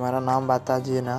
तुम्हारा नाम बता दिए ना?